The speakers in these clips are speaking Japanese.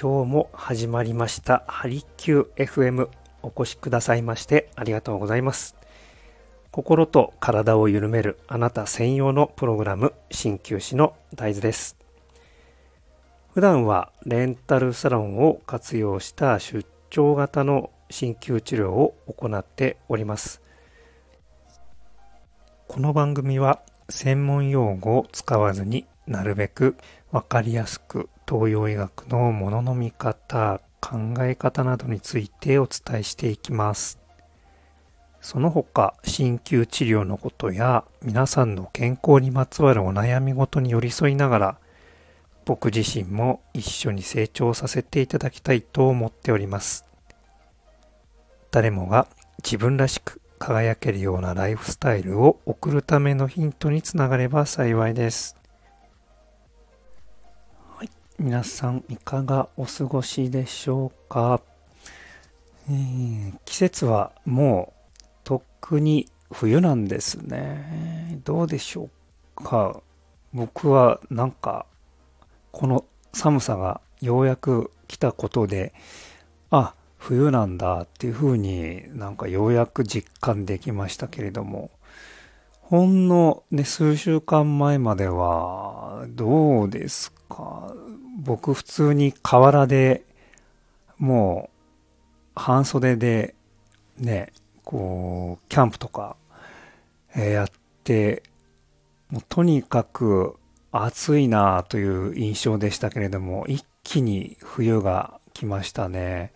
今日も始まりました。ハリキュー FM お越しくださいましてありがとうございます。心と体を緩めるあなた専用のプログラム鍼灸師の大豆です。普段はレンタルサロンを活用した出張型の鍼灸治療を行っております。この番組は専門用語を使わずになるべくわかりやすく東洋医学のものの見方、考え方などについてお伝えしていきます。その他、鍼灸治療のことや皆さんの健康にまつわるお悩みごとに寄り添いながら、僕自身も一緒に成長させていただきたいと思っております。誰もが自分らしく輝けるようなライフスタイルを送るためのヒントにつながれば幸いです。皆さんいかがお過ごしでしょうか、えー、季節はもうとっくに冬なんですね。どうでしょうか？僕はなんかこの寒さがようやく来たことで、あ、冬なんだっていうふうになんかようやく実感できましたけれども、ほんのね、数週間前まではどうですか？僕普通に河原でもう半袖でね、こう、キャンプとか、えやって、もうとにかく暑いなという印象でしたけれども、一気に冬が来ましたね。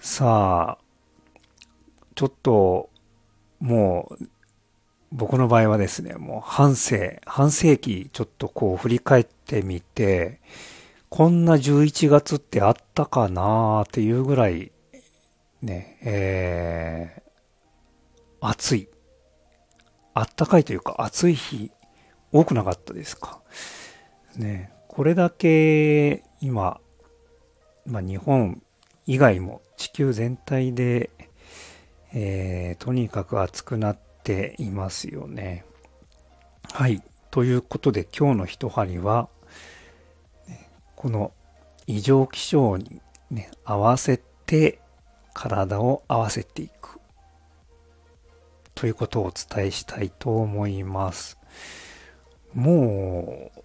さあ、ちょっと、もう、僕の場合はですね、もう半世、半世紀ちょっとこう振り返ってみて、こんな11月ってあったかなーっていうぐらい、ね、えー、暑い。あったかいというか暑い日多くなかったですか。ね、これだけ今、まあ、日本以外も地球全体で、えー、とにかく暑くなっていますよね。はい。ということで今日の一針は、この異常気象にね、合わせて体を合わせていくということをお伝えしたいと思います。もう、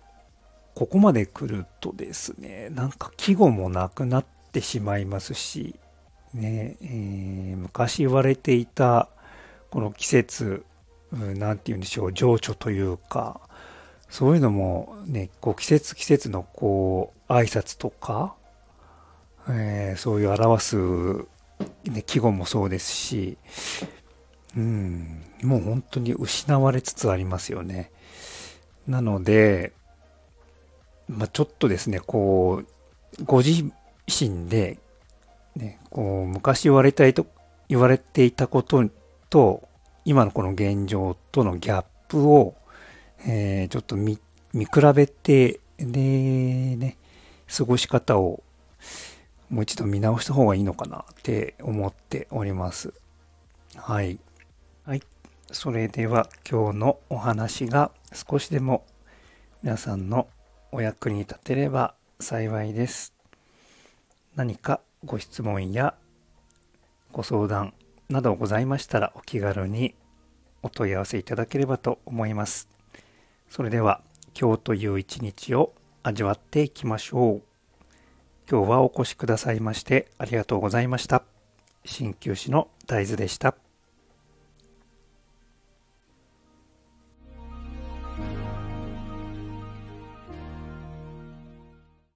ここまで来るとですね、なんか季語もなくなってしまいますし、ね、えー、昔言われていたこの季節、何て言うんでしょう、情緒というか、そういうのもね、こう季節季節のこう挨拶とか、えー、そういう表す、ね、季語もそうですし、うん、もう本当に失われつつありますよね。なので、まあ、ちょっとですね、こう、ご自身で、ね、こう、昔言われたいと、言われていたことと、今のこの現状とのギャップを、えー、ちょっと見、見比べて、で、ね、過ごし方をもう一度見直した方がいいのかなって思っております。はい。はい。それでは今日のお話が少しでも皆さんのお役に立てれば幸いです。何かご質問やご相談などございましたらお気軽にお問い合わせいただければと思います。それでは今日という一日を味わっていきましょう。今日はお越しくださいましてありがとうございました。鍼灸師の大豆でした。